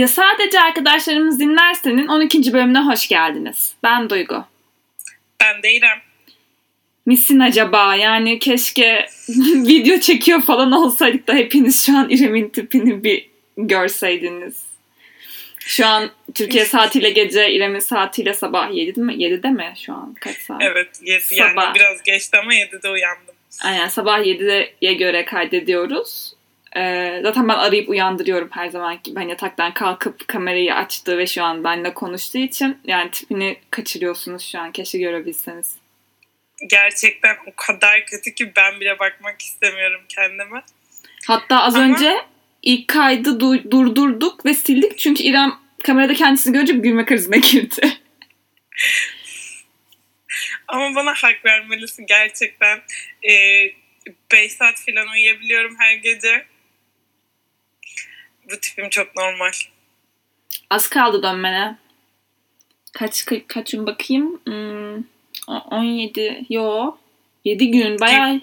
Ya sadece arkadaşlarımız dinlersenin 12. bölümüne hoş geldiniz. Ben Duygu. Ben de İrem. Misin acaba? Yani keşke video çekiyor falan olsaydık da hepiniz şu an İrem'in tipini bir görseydiniz. Şu an Türkiye saatiyle gece, İrem'in saatiyle sabah 7 mi? 7'de mi şu an? Kaç saat? Evet 7 yani Sabah. biraz geçti ama 7'de uyandım. Aynen sabah 7'ye göre kaydediyoruz. Ee, zaten ben arayıp uyandırıyorum her zaman gibi. Hani yataktan kalkıp kamerayı açtı ve şu an benimle konuştuğu için yani tipini kaçırıyorsunuz şu an. Keşke görebilseniz. Gerçekten o kadar kötü ki ben bile bakmak istemiyorum kendime. Hatta az Ama- önce ilk kaydı du- durdurduk ve sildik çünkü İrem kamerada kendisini görünce bir gülme krizine girdi. Ama bana hak vermelisin gerçekten. 5 saat falan uyuyabiliyorum her gece. Bu tipim çok normal. Az kaldı dönmene. Kaç ka- kaç gün bakayım? Hmm, o- 17 yo 7 gün bayağı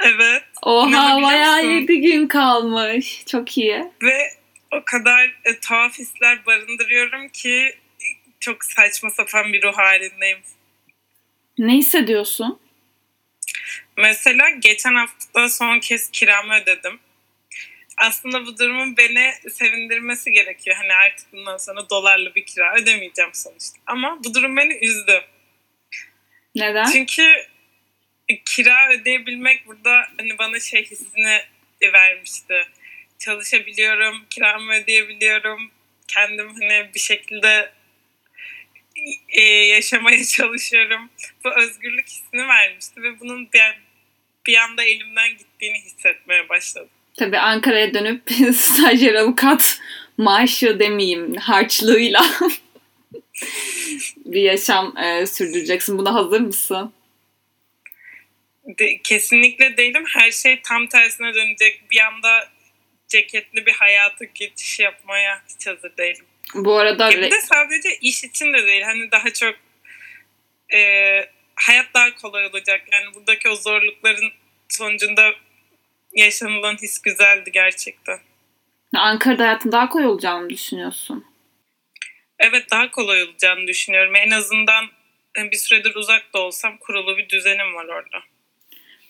Evet Oha bayağı musun? 7 gün kalmış. Çok iyi. ve o kadar e, tuhaf hisler barındırıyorum ki çok saçma sapan bir ruh halindeyim. Ne hissediyorsun? Mesela geçen hafta son kez kiramı ödedim. Aslında bu durumun beni sevindirmesi gerekiyor. Hani artık bundan sonra dolarla bir kira ödemeyeceğim sonuçta. Ama bu durum beni üzdü. Neden? Çünkü kira ödeyebilmek burada hani bana şey hissini vermişti. Çalışabiliyorum, kiramı ödeyebiliyorum. Kendim hani bir şekilde e, yaşamaya çalışıyorum. Bu özgürlük hissini vermişti ve bunun bir, bir anda elimden gittiğini hissetmeye başladım. Tabii Ankara'ya dönüp stajyer avukat maaşı demeyeyim harçlığıyla bir yaşam e, sürdüreceksin. Buna hazır mısın? De- kesinlikle değilim. Her şey tam tersine dönecek. Bir anda ceketli bir hayata geçiş yapmaya hiç hazır değilim. Bu arada bir de sadece iş için de değil. Hani daha çok e, hayat daha kolay olacak. Yani buradaki o zorlukların sonucunda yaşanılan his güzeldi gerçekten. Ankara'da hayatın daha kolay olacağını düşünüyorsun. Evet daha kolay olacağını düşünüyorum. En azından e, bir süredir uzak da olsam kurulu bir düzenim var orada.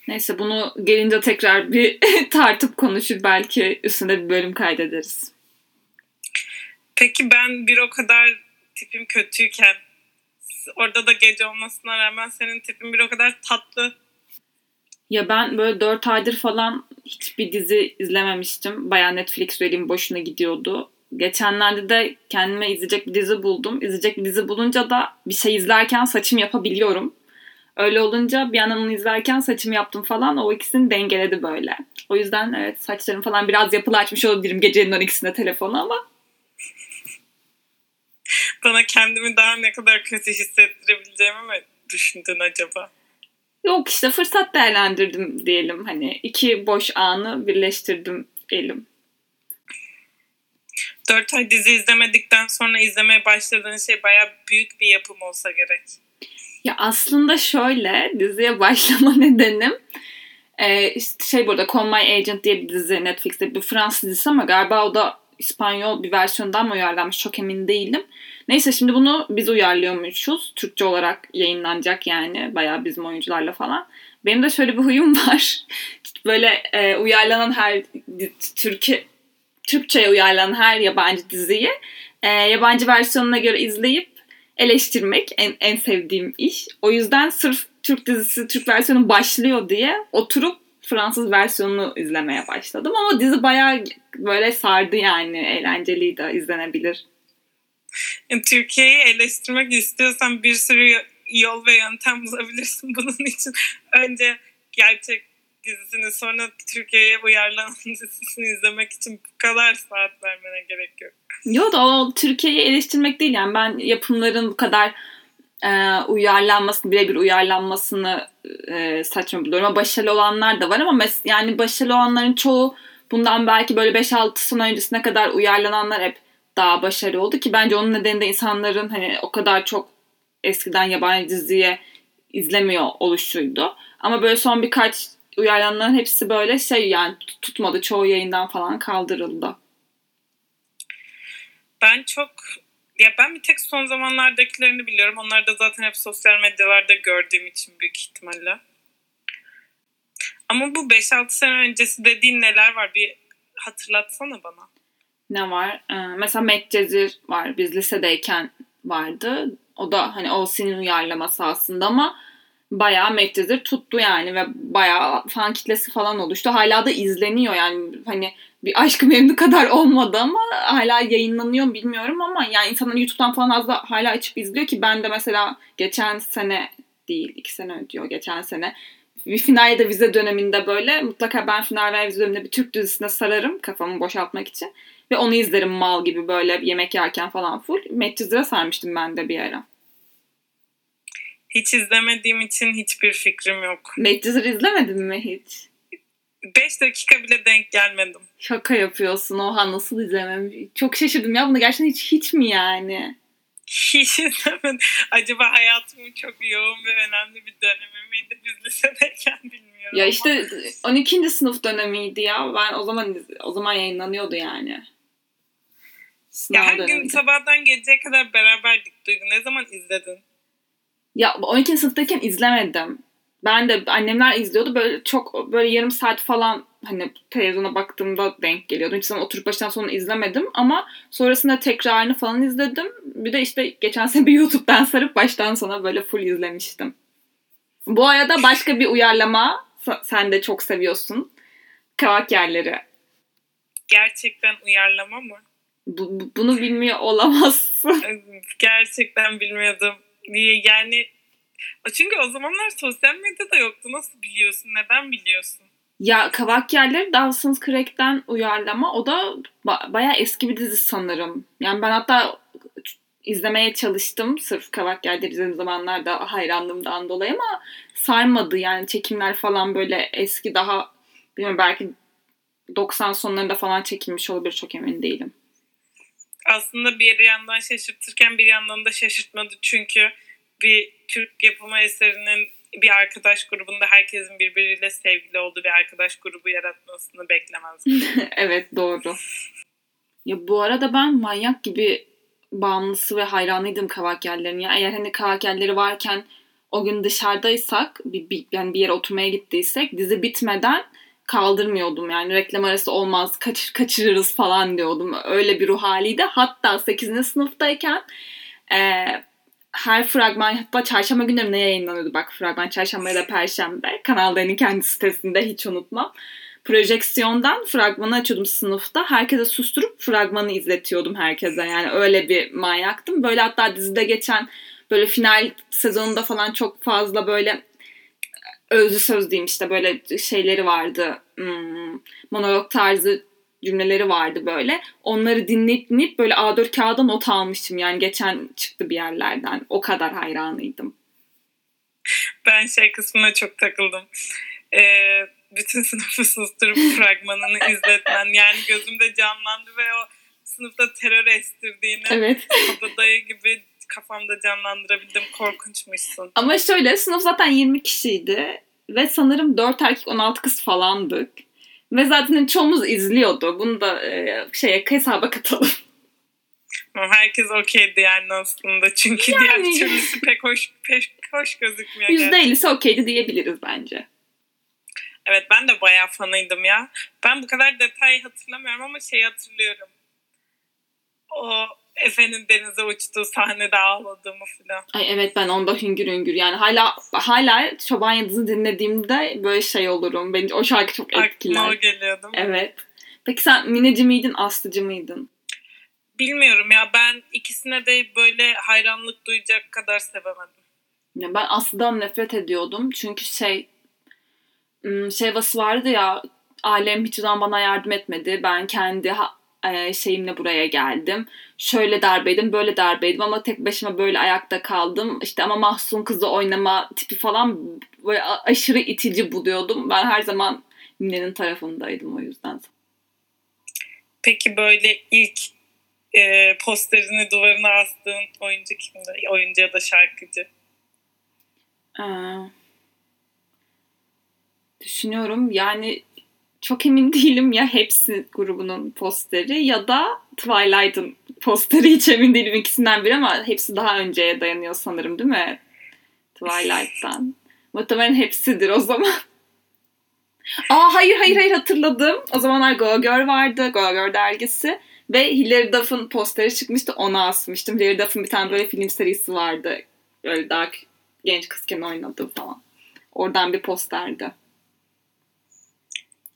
Neyse bunu gelince tekrar bir tartıp konuşur belki üstünde bir bölüm kaydederiz. Peki ben bir o kadar tipim kötüyken orada da gece olmasına rağmen senin tipin bir o kadar tatlı. Ya ben böyle 4 aydır falan hiçbir dizi izlememiştim. Baya Netflix üyeliğim boşuna gidiyordu. Geçenlerde de kendime izleyecek bir dizi buldum. İzleyecek bir dizi bulunca da bir şey izlerken saçım yapabiliyorum. Öyle olunca bir yandan onu izlerken saçımı yaptım falan. O ikisini dengeledi böyle. O yüzden evet saçlarım falan biraz yapılı açmış olabilirim gecenin 12'sinde telefonu ama Bana kendimi daha ne kadar kötü hissettirebileceğimi mi düşündün acaba? Yok işte fırsat değerlendirdim diyelim. Hani iki boş anı birleştirdim elim. Dört ay dizi izlemedikten sonra izlemeye başladığın şey bayağı büyük bir yapım olsa gerek. Ya aslında şöyle diziye başlama nedenim e, işte şey burada Call My Agent diye bir dizi Netflix'te bir Fransız dizisi ama galiba o da İspanyol bir versiyondan mı uyarlanmış çok emin değilim. Neyse şimdi bunu biz uyarlıyormuşuz. Türkçe olarak yayınlanacak yani bayağı bizim oyuncularla falan. Benim de şöyle bir huyum var. Böyle e, uyarlanan her Türkiye Türkçe'ye uyarlanan her yabancı diziyi e, yabancı versiyonuna göre izleyip eleştirmek en, en sevdiğim iş. O yüzden sırf Türk dizisi, Türk versiyonu başlıyor diye oturup Fransız versiyonunu izlemeye başladım. Ama dizi bayağı böyle sardı yani. Eğlenceliydi, izlenebilir. Türkiye'yi eleştirmek istiyorsan bir sürü yol ve yöntem bulabilirsin bunun için. Önce gerçek dizisini sonra Türkiye'ye uyarlanan dizisini izlemek için bu kadar saat vermene gerek yok. Yo da o Türkiye'yi eleştirmek değil yani ben yapımların bu kadar e, uyarlanmasını, birebir uyarlanmasını e, saçma buluyorum. Ama başarılı olanlar da var ama mes- yani başarılı olanların çoğu bundan belki böyle 5-6 sene öncesine kadar uyarlananlar hep daha başarılı oldu ki bence onun nedeni de insanların hani o kadar çok eskiden yabancı diziye izlemiyor oluşuydu. Ama böyle son birkaç uyarlananların hepsi böyle şey yani tutmadı. Çoğu yayından falan kaldırıldı. Ben çok ya ben bir tek son zamanlardakilerini biliyorum. Onlar da zaten hep sosyal medyalarda gördüğüm için büyük ihtimalle. Ama bu 5-6 sene öncesi dediğin neler var? Bir hatırlatsana bana. Ne var? Ee, mesela Medcezir var. Biz lisedeyken vardı. O da hani o senin uyarlaması aslında ama bayağı Medcezir tuttu yani ve bayağı fan kitlesi falan oluştu. Hala da izleniyor yani hani bir aşkı memnu kadar olmadı ama hala yayınlanıyor bilmiyorum ama yani insanlar YouTube'dan falan az da hala açıp izliyor ki ben de mesela geçen sene değil iki sene diyor geçen sene bir final ya da vize döneminde böyle mutlaka ben final ve vize döneminde bir Türk dizisine sararım kafamı boşaltmak için. Ve onu izlerim mal gibi böyle yemek yerken falan full. Medcezir'e sarmıştım ben de bir ara. Hiç izlemediğim için hiçbir fikrim yok. Medcezir izlemedin mi hiç? 5 dakika bile denk gelmedim. Şaka yapıyorsun. Oha nasıl izlemem? Çok şaşırdım ya. Bunu gerçekten hiç hiç mi yani? Hiç izlemedim. Acaba hayatımın çok yoğun ve önemli bir dönemi miydi biz lisedeyken bilmiyorum. Ya işte 12. sınıf dönemiydi ya. Ben o zaman o zaman yayınlanıyordu yani. Sınav ya her döneminde. gün sabahtan geceye kadar beraberdik Duygu. Ne zaman izledin? Ya 12. sınıftayken izlemedim. Ben de annemler izliyordu. Böyle çok böyle yarım saat falan hani televizyona baktığımda denk geliyordu. Hiç zaman oturup baştan sona izlemedim ama sonrasında tekrarını falan izledim. Bir de işte geçen sene bir YouTube'dan sarıp baştan sona böyle full izlemiştim. Bu arada başka bir uyarlama sen de çok seviyorsun. Kavak yerleri. Gerçekten uyarlama mı? Bu, bunu bilmiyor olamazsın. Gerçekten bilmiyordum. Yani çünkü o zamanlar sosyal medyada yoktu. Nasıl biliyorsun? Neden biliyorsun? Ya Kavak Yerleri Dawson's Creek'ten uyarlama. O da ba- bayağı eski bir dizi sanırım. Yani ben hatta izlemeye çalıştım. Sırf Kavak Yerleri izlediğim zamanlarda hayranlığımdan dolayı ama sarmadı. Yani çekimler falan böyle eski daha bilmiyorum belki 90 sonlarında falan çekilmiş olabilir çok emin değilim. Aslında bir yandan şaşırtırken bir yandan da şaşırtmadı. Çünkü bir Türk yapımı eserinin bir arkadaş grubunda herkesin birbiriyle sevgili olduğu bir arkadaş grubu yaratmasını beklemezdim. evet doğru. Ya bu arada ben manyak gibi bağımlısı ve hayranıydım kavakerlerin. Ya eğer hani kavakerleri varken o gün dışarıdaysak bir, bir, yani bir yere oturmaya gittiysek dizi bitmeden kaldırmıyordum yani reklam arası olmaz kaç, kaçırırız falan diyordum. Öyle bir ruh haliydi. Hatta 8. sınıftayken e, her fragman hatta çarşamba günleri ne yayınlanıyordu bak fragman çarşamba ya da perşembe Kanal D'nin kendi sitesinde hiç unutmam. Projeksiyondan fragmanı açıyordum sınıfta. Herkese susturup fragmanı izletiyordum herkese. Yani öyle bir manyaktım. Böyle hatta dizide geçen böyle final sezonunda falan çok fazla böyle özlü söz diyeyim işte böyle şeyleri vardı. Hmm, monolog tarzı cümleleri vardı böyle. Onları dinleyip dinleyip böyle A4 kağıda not almıştım. Yani geçen çıktı bir yerlerden. O kadar hayranıydım. Ben şey kısmına çok takıldım. Ee, bütün sınıfı susturup fragmanını izletmen. Yani gözümde canlandı ve o sınıfta terör estirdiğini evet. dayı gibi kafamda canlandırabildim. Korkunçmuşsun. Ama şöyle sınıf zaten 20 kişiydi ve sanırım 4 erkek 16 kız falandık. Ve zaten çoğumuz izliyordu. Bunu da e, şeye hesaba katalım. Herkes okeydi yani aslında. Çünkü yani... diğer türlüsü pek hoş, pek hoş gözükmüyor. %50'si okeydi diyebiliriz bence. Evet ben de bayağı fanıydım ya. Ben bu kadar detay hatırlamıyorum ama şey hatırlıyorum. O Efe'nin denize uçtuğu sahnede ağladığımı falan. Ay evet ben onda hüngür hüngür yani hala hala Çoban Yıldız'ı dinlediğimde böyle şey olurum. Bence o şarkı çok etkiler. Aklıma o geliyor Evet. Peki sen Mineci miydin, Aslıcı mıydın? Bilmiyorum ya ben ikisine de böyle hayranlık duyacak kadar sevemedim. Ya ben Aslı'dan nefret ediyordum. Çünkü şey şey vası vardı ya alem hiç zaman bana yardım etmedi. Ben kendi e, şeyimle buraya geldim. Şöyle darbeydim, böyle darbeydim ama tek başıma böyle ayakta kaldım. İşte ama Mahsun kızı oynama tipi falan böyle aşırı itici buluyordum. Ben her zaman Mine'nin tarafındaydım o yüzden. Peki böyle ilk e, posterini duvarına astığın oyuncu kimdi? Oyuncu ya da şarkıcı? Ee, düşünüyorum yani çok emin değilim ya hepsi grubunun posteri ya da Twilight'ın posteri hiç emin değilim ikisinden biri ama hepsi daha önceye dayanıyor sanırım değil mi? Twilight'tan. Muhtemelen hepsidir o zaman. Aa hayır hayır hayır hatırladım. O zamanlar Go Girl vardı. Go Girl dergisi. Ve Hilary Duff'ın posteri çıkmıştı. Onu asmıştım. Hilary Duff'ın bir tane böyle film serisi vardı. Böyle daha genç kızken oynadı falan. Oradan bir posterdi.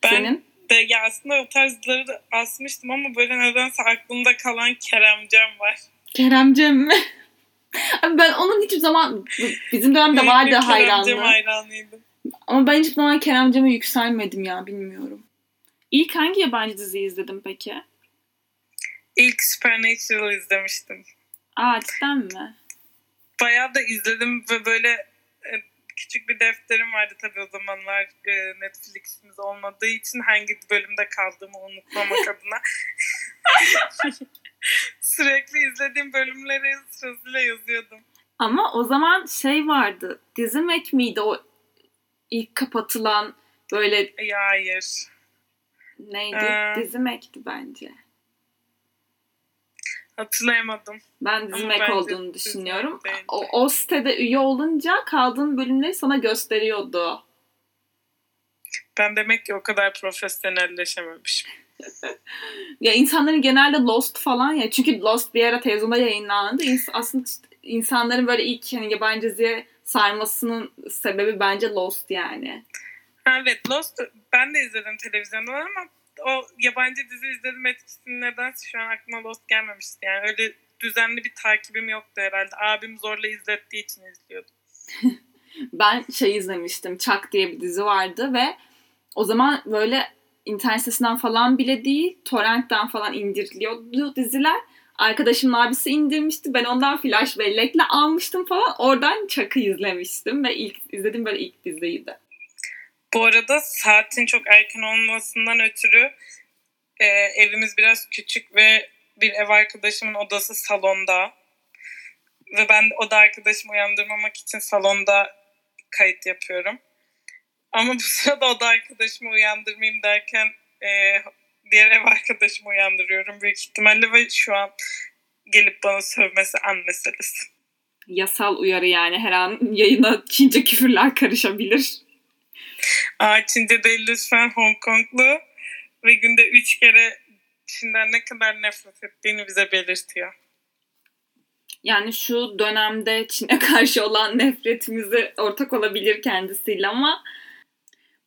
Ben Senin? de ya aslında o tarzları da asmıştım ama böyle nedense aklımda kalan Keremcem var. Keremcem mi? Abi ben onun hiçbir zaman bizim dönemde vardı hayranlığı. Keremcem hayranıydım. Ama ben hiçbir zaman Keremcem'e yükselmedim ya bilmiyorum. İlk hangi yabancı diziyi izledim peki? İlk Supernatural izlemiştim. Aa cidden mi? Bayağı da izledim ve böyle küçük bir defterim vardı tabii o zamanlar e, Netflix'imiz olmadığı için hangi bölümde kaldığımı unutmamak adına. Sürekli izlediğim bölümleri sırasıyla yazıyordum. Ama o zaman şey vardı. Dizimek miydi o ilk kapatılan böyle... Ya hayır. Neydi? Ee, Dizimek'ti bence. Hatırlayamadım. Ben Dizimek olduğunu düşünüyorum. O, o sitede üye olunca kaldığın bölümleri sana gösteriyordu. Ben demek ki o kadar profesyonelleşememişim. ya insanların genelde Lost falan ya çünkü Lost bir ara televizyonda yayınlandı. İns- aslında insanların böyle ilk hani yabancı diziye sarmasının sebebi bence Lost yani. Evet Lost ben de izledim televizyonda ama o yabancı dizi izledim etkisini nedense şu an aklıma Lost gelmemişti. Yani öyle düzenli bir takibim yoktu herhalde. Abim zorla izlettiği için izliyordum. ben şey izlemiştim. Chuck diye bir dizi vardı ve o zaman böyle internet sitesinden falan bile değil, torrentten falan indiriliyordu diziler. Arkadaşımın abisi indirmişti. Ben ondan flash bellekle almıştım falan. Oradan Chuck'ı izlemiştim ve ilk izlediğim böyle ilk diziydi. Bu arada saatin çok erken olmasından ötürü e, evimiz biraz küçük ve bir ev arkadaşımın odası salonda. Ve ben oda arkadaşımı uyandırmamak için salonda kayıt yapıyorum. Ama bu sırada oda arkadaşımı uyandırmayayım derken e, diğer ev arkadaşımı uyandırıyorum büyük ihtimalle ve şu an gelip bana sövmesi an meselesi. Yasal uyarı yani her an yayına Çince küfürler karışabilir. Aa, Çince değil lütfen Hong Konglu ve günde üç kere Çin'den ne kadar nefret ettiğini bize belirtiyor. Yani şu dönemde Çin'e karşı olan nefretimizi ortak olabilir kendisiyle ama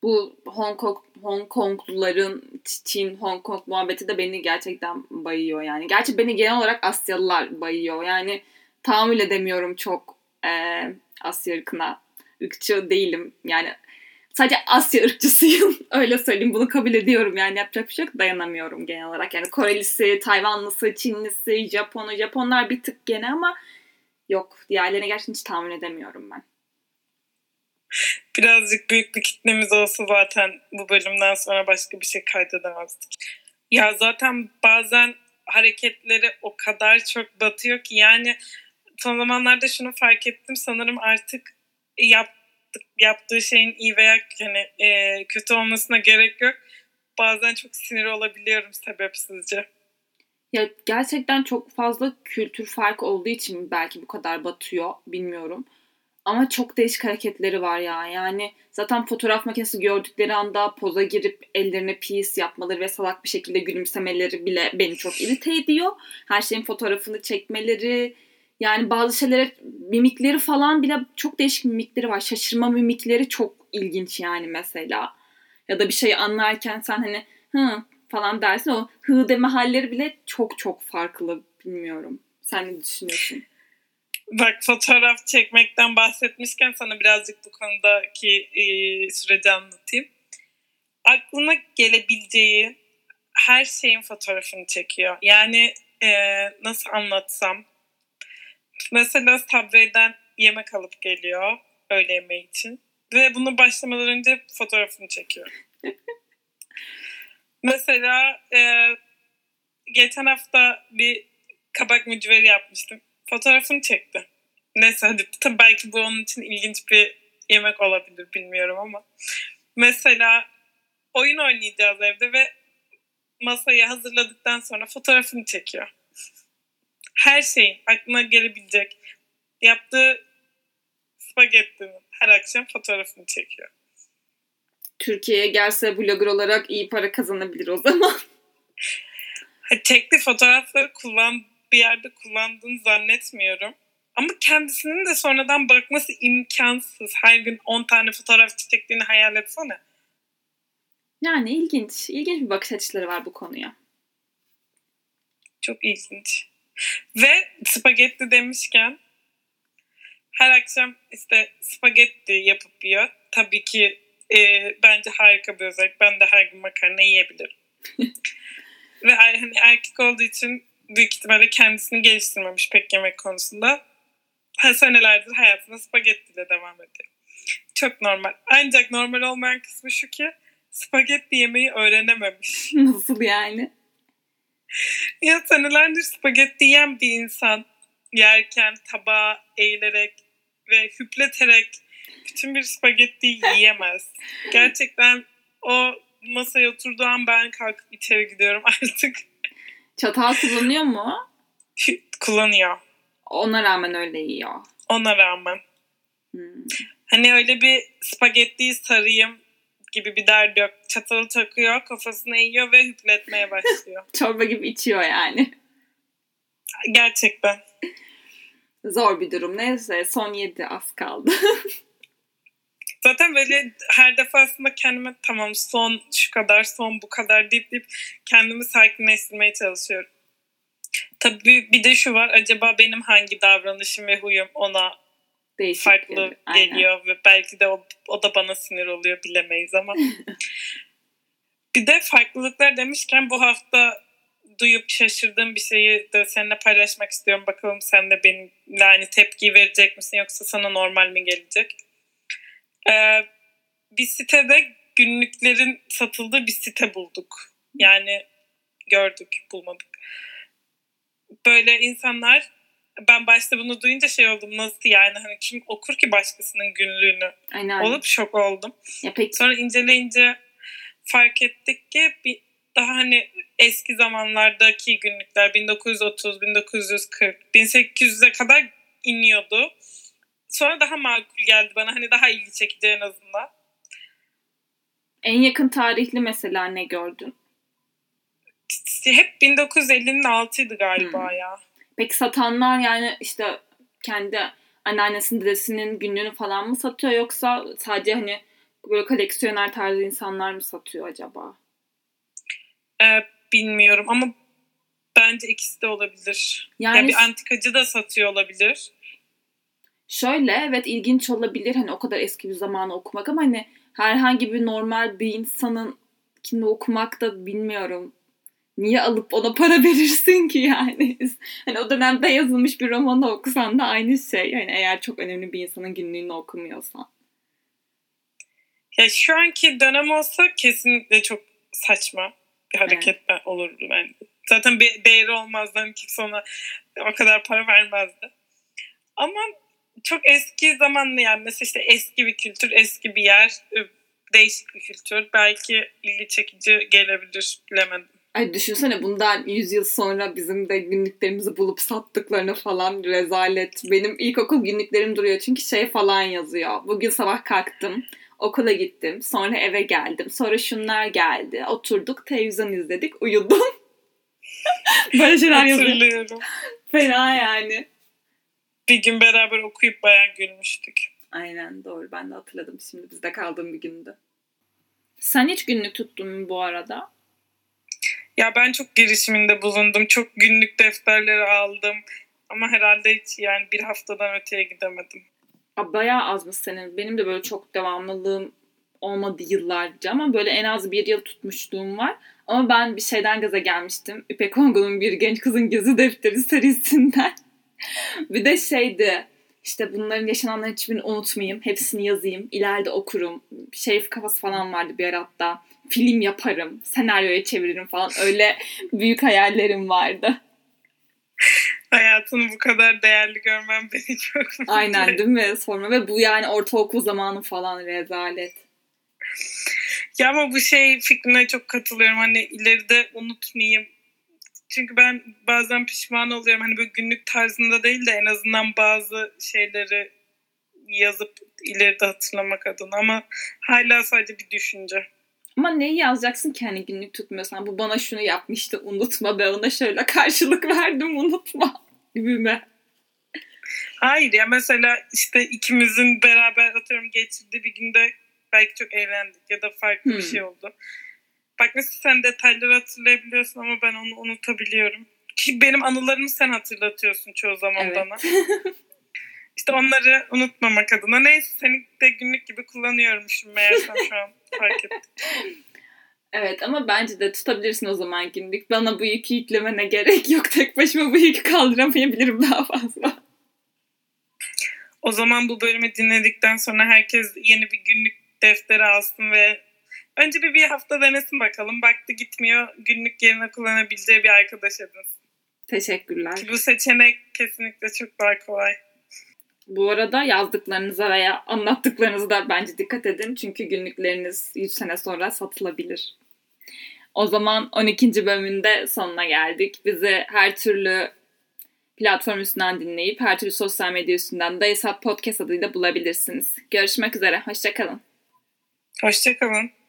bu Hong Kong Hong Kongluların Çin Hong Kong muhabbeti de beni gerçekten bayıyor yani. Gerçi beni genel olarak Asyalılar bayıyor. Yani tahammül edemiyorum çok e, Asya ırkına. Irkçı değilim. Yani sadece Asya ırkçısıyım. Öyle söyleyeyim. Bunu kabul ediyorum. Yani yapacak bir şey yok. Dayanamıyorum genel olarak. Yani Korelisi, Tayvanlısı, Çinlisi, Japonu. Japonlar bir tık gene ama yok. Diğerlerine gerçekten hiç tahammül edemiyorum ben. Birazcık büyük bir kitlemiz olsa zaten bu bölümden sonra başka bir şey kaydedemezdik. Ya zaten bazen hareketleri o kadar çok batıyor ki yani son zamanlarda şunu fark ettim sanırım artık yap yaptığı şeyin iyi veya yani, e, kötü olmasına gerek yok. Bazen çok sinir olabiliyorum sebepsizce. Ya gerçekten çok fazla kültür farkı olduğu için belki bu kadar batıyor bilmiyorum. Ama çok değişik hareketleri var ya. Yani zaten fotoğraf makinesi gördükleri anda poza girip ellerine pis yapmaları ve salak bir şekilde gülümsemeleri bile beni çok irite ediyor. Her şeyin fotoğrafını çekmeleri, yani bazı şeylere mimikleri falan bile çok değişik mimikleri var. Şaşırma mimikleri çok ilginç yani mesela. Ya da bir şeyi anlarken sen hani hı falan dersin o hı deme halleri bile çok çok farklı bilmiyorum. Sen ne düşünüyorsun? Bak fotoğraf çekmekten bahsetmişken sana birazcık bu konudaki e, süreci anlatayım. Aklına gelebileceği her şeyin fotoğrafını çekiyor. Yani e, nasıl anlatsam Mesela Subway'den yemek alıp geliyor öğle yemeği için. Ve bunu başlamadan önce fotoğrafını çekiyor. Mesela e, geçen hafta bir kabak mücveri yapmıştım. Fotoğrafını çekti. Neyse hadi tabii belki bu onun için ilginç bir yemek olabilir bilmiyorum ama. Mesela oyun oynayacağız evde ve masayı hazırladıktan sonra fotoğrafını çekiyor. Her şeyin aklına gelebilecek yaptığı spagettinin her akşam fotoğrafını çekiyor. Türkiye'ye gelse blogger olarak iyi para kazanabilir o zaman. Çekti fotoğrafları kullan bir yerde kullandığını zannetmiyorum. Ama kendisinin de sonradan bakması imkansız. Her gün 10 tane fotoğraf çektiğini hayal etsene. Yani ilginç. İlginç bir bakış açıları var bu konuya. Çok ilginç. Ve spagetti demişken her akşam işte spagetti yapıp yiyor. Tabii ki e, bence harika bir özellik. Ben de her gün makarna yiyebilirim. Ve hani erkek olduğu için büyük ihtimalle kendisini geliştirmemiş pek yemek konusunda. Ha, senelerdir hayatına spagettiyle devam ediyor. Çok normal. Ancak normal olmayan kısmı şu ki spagetti yemeyi öğrenememiş. Nasıl yani? Ya senelerdir spagetti yiyen bir insan yerken tabağa eğilerek ve hüpleterek bütün bir spagetti yiyemez. Gerçekten o masaya oturduğu an ben kalkıp içeri gidiyorum artık. Çatal kullanıyor mu? Kullanıyor. Ona rağmen öyle yiyor. Ona rağmen. Hmm. Hani öyle bir spagettiyi sarayım gibi bir derdi yok. Çatalı takıyor, kafasına eğiyor ve hüpletmeye başlıyor. Çorba gibi içiyor yani. Gerçekten. Zor bir durum. Neyse son yedi az kaldı. Zaten böyle her defasında kendime tamam son şu kadar, son bu kadar deyip deyip kendimi sakinleştirmeye çalışıyorum. Tabii bir de şu var. Acaba benim hangi davranışım ve huyum ona Değişik farklı geliyor ve belki de o, o da bana sinir oluyor bilemeyiz ama. bir de farklılıklar demişken bu hafta duyup şaşırdığım bir şeyi de seninle paylaşmak istiyorum. Bakalım sen de benimle aynı tepkiyi verecek misin yoksa sana normal mi gelecek? Ee, bir sitede günlüklerin satıldığı bir site bulduk. Yani gördük, bulmadık. Böyle insanlar ben başta bunu duyunca şey oldum nasıl yani hani kim okur ki başkasının günlüğünü Aynen. olup şok oldum. Ya peki. Sonra inceleyince fark ettik ki bir daha hani eski zamanlardaki günlükler 1930, 1940, 1800'e kadar iniyordu. Sonra daha makul geldi bana. Hani daha ilgi çekici en azından. En yakın tarihli mesela ne gördün? Hep 1950'nin altıydı galiba hmm. ya. Peki satanlar yani işte kendi anneannesinin dedesinin günlüğünü falan mı satıyor yoksa sadece hani böyle koleksiyoner tarzı insanlar mı satıyor acaba? Ee, bilmiyorum ama bence ikisi de olabilir. Yani, yani bir antikacı da satıyor olabilir. Şöyle evet ilginç olabilir hani o kadar eski bir zamanı okumak ama hani herhangi bir normal bir insanın kini okumak da bilmiyorum. Niye alıp ona para verirsin ki yani? Hani o dönemde yazılmış bir romanı okusan da aynı şey. Yani eğer çok önemli bir insanın günlüğünü okumuyorsan. Ya şu anki dönem olsa kesinlikle çok saçma bir hareket evet. olurdu bence. Zaten bir değeri olmazdı. Hani kimse ona o kadar para vermezdi. Ama çok eski zamanlı yani mesela işte eski bir kültür, eski bir yer, değişik bir kültür. Belki ilgi çekici gelebilir bilemedim. Ay düşünsene bundan 100 yıl sonra bizim de günlüklerimizi bulup sattıklarını falan rezalet. Benim ilkokul günlüklerim duruyor çünkü şey falan yazıyor. Bugün sabah kalktım, okula gittim, sonra eve geldim, sonra şunlar geldi. Oturduk, televizyon izledik, uyudum. Böyle şeyler yazıyor. Fena yani bir gün beraber okuyup bayağı gülmüştük. Aynen doğru. Ben de hatırladım şimdi bizde kaldığım bir gündü. Sen hiç günlük tuttun mu bu arada? Ya ben çok girişiminde bulundum. Çok günlük defterleri aldım. Ama herhalde hiç yani bir haftadan öteye gidemedim. Bayağı azmış senin. Benim de böyle çok devamlılığım olmadı yıllarca ama böyle en az bir yıl tutmuşluğum var. Ama ben bir şeyden gaza gelmiştim. İpek Ongun'un Bir Genç Kızın Gezi Defteri serisinden. bir de şeydi işte bunların yaşananları hiçbirini unutmayayım. Hepsini yazayım. ileride okurum. Şey kafası falan vardı bir ara hatta. Film yaparım. Senaryoya çeviririm falan. Öyle büyük hayallerim vardı. Hayatını bu kadar değerli görmem beni çok mutlu. Aynen değil mi? Sorma ve bu yani ortaokul zamanı falan rezalet. Ya ama bu şey fikrine çok katılıyorum. Hani ileride unutmayayım. Çünkü ben bazen pişman oluyorum. Hani böyle günlük tarzında değil de en azından bazı şeyleri yazıp ileride hatırlamak adına. Ama hala sadece bir düşünce. Ama neyi yazacaksın ki hani günlük tutmuyorsan? Bu bana şunu yapmıştı unutma ben ona şöyle karşılık verdim unutma gibi mi? Hayır ya mesela işte ikimizin beraber atıyorum geçirdiği bir günde belki çok eğlendik ya da farklı hmm. bir şey oldu. Bak mesela sen detayları hatırlayabiliyorsun ama ben onu unutabiliyorum. Ki benim anılarımı sen hatırlatıyorsun çoğu zaman evet. bana. İşte onları unutmamak adına. Neyse seni de günlük gibi kullanıyormuşum meğersem şu an fark ettim. Evet ama bence de tutabilirsin o zaman günlük. Bana bu yükü yüklemene gerek yok. Tek başıma bu yükü kaldıramayabilirim daha fazla. O zaman bu bölümü dinledikten sonra herkes yeni bir günlük defteri alsın ve önce bir bir hafta denesin bakalım. Baktı gitmiyor günlük yerine kullanabileceği bir arkadaş edinsin. Teşekkürler. Bu seçenek kesinlikle çok daha kolay. Bu arada yazdıklarınıza veya anlattıklarınıza da bence dikkat edin. Çünkü günlükleriniz 100 sene sonra satılabilir. O zaman 12. bölümünde sonuna geldik. Bizi her türlü platform üstünden dinleyip her türlü sosyal medya üstünden Dayısat Podcast adıyla bulabilirsiniz. Görüşmek üzere. Hoşçakalın. Hoşçakalın.